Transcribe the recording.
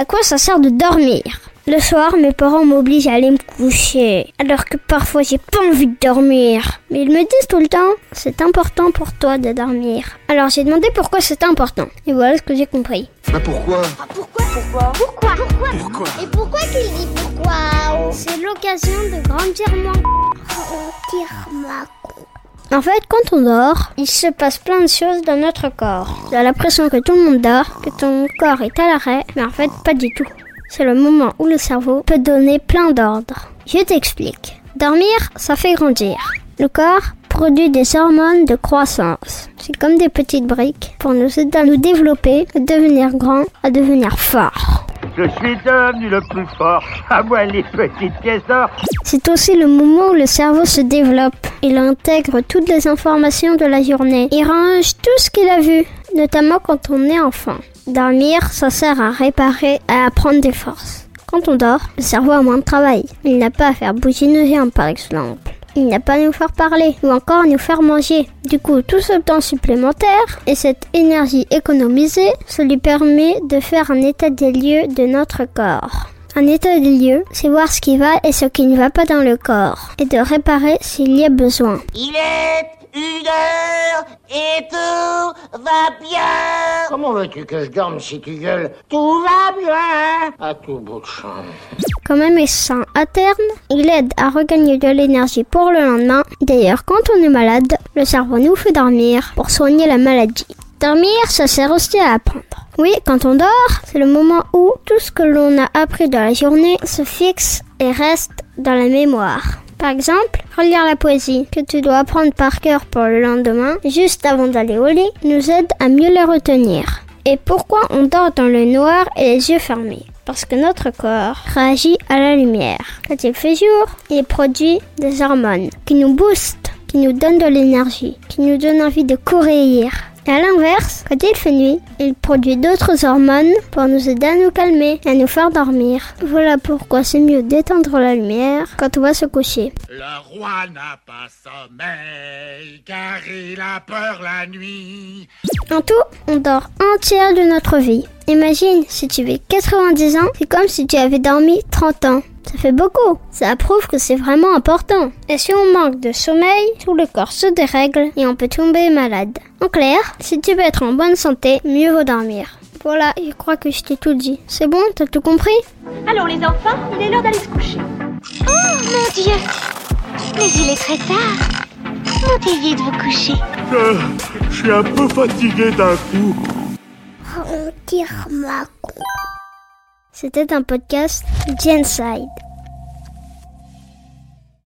À quoi ça sert de dormir? Le soir, mes parents m'obligent à aller me coucher, alors que parfois j'ai pas envie de dormir. Mais ils me disent tout le temps, c'est important pour toi de dormir. Alors j'ai demandé pourquoi c'était important. Et voilà ce que j'ai compris. Bah pourquoi? Pourquoi? Pourquoi? Pourquoi? Pourquoi? Pourquoi? Et pourquoi qu'il dit pourquoi? C'est l'occasion de grandir mon... Grandir ma En fait, quand on dort, il se passe plein de choses dans notre corps. Tu as l'impression que tout le monde dort, que ton corps est à l'arrêt, mais en fait, pas du tout. C'est le moment où le cerveau peut donner plein d'ordres. Je t'explique. Dormir, ça fait grandir. Le corps produit des hormones de croissance. C'est comme des petites briques pour nous aider à nous développer, à devenir grand, à devenir fort. Je suis devenu le plus fort. À moi les petites pièces d'or. C'est aussi le moment où le cerveau se développe. Il intègre toutes les informations de la journée. Il range tout ce qu'il a vu, notamment quand on est enfant. Dormir, ça sert à réparer, à apprendre des forces. Quand on dort, le cerveau a moins de travail. Il n'a pas à faire bouger nos jambes, par exemple. Il n'a pas à nous faire parler ou encore à nous faire manger. Du coup, tout ce temps supplémentaire et cette énergie économisée, ça lui permet de faire un état des lieux de notre corps. Un état des lieux, c'est voir ce qui va et ce qui ne va pas dans le corps et de réparer s'il y a besoin. Il est une heure et tout va bien. Comment veux-tu que je dorme si tu gueules? Tout va bien À tout bout de champ. Est sain à terme, il aide à regagner de l'énergie pour le lendemain. D'ailleurs, quand on est malade, le cerveau nous fait dormir pour soigner la maladie. Dormir, ça sert aussi à apprendre. Oui, quand on dort, c'est le moment où tout ce que l'on a appris dans la journée se fixe et reste dans la mémoire. Par exemple, relire la poésie que tu dois apprendre par cœur pour le lendemain, juste avant d'aller au lit, nous aide à mieux la retenir. Et pourquoi on dort dans le noir et les yeux fermés? Parce que notre corps réagit à la lumière. Quand il fait jour, il produit des hormones qui nous boostent, qui nous donnent de l'énergie, qui nous donnent envie de courir. Et à l'inverse, quand il fait nuit, il produit d'autres hormones pour nous aider à nous calmer et à nous faire dormir. Voilà pourquoi c'est mieux d'éteindre la lumière quand on va se coucher. Le roi n'a pas sommeil, car il a peur la nuit. En tout, on dort un tiers de notre vie. Imagine, si tu vis 90 ans, c'est comme si tu avais dormi 30 ans. Ça fait beaucoup. Ça prouve que c'est vraiment important. Et si on manque de sommeil, tout le corps se dérègle et on peut tomber malade. En clair, si tu veux être en bonne santé, mieux vaut dormir. Voilà, je crois que je t'ai tout dit. C'est bon, t'as tout compris? Allons les enfants, il est l'heure d'aller se coucher. Oh mon Dieu Mais il est très tard. Montez vite vous coucher. Euh, je suis un peu fatigué d'un coup. Grandir ma C'était un podcast Genside.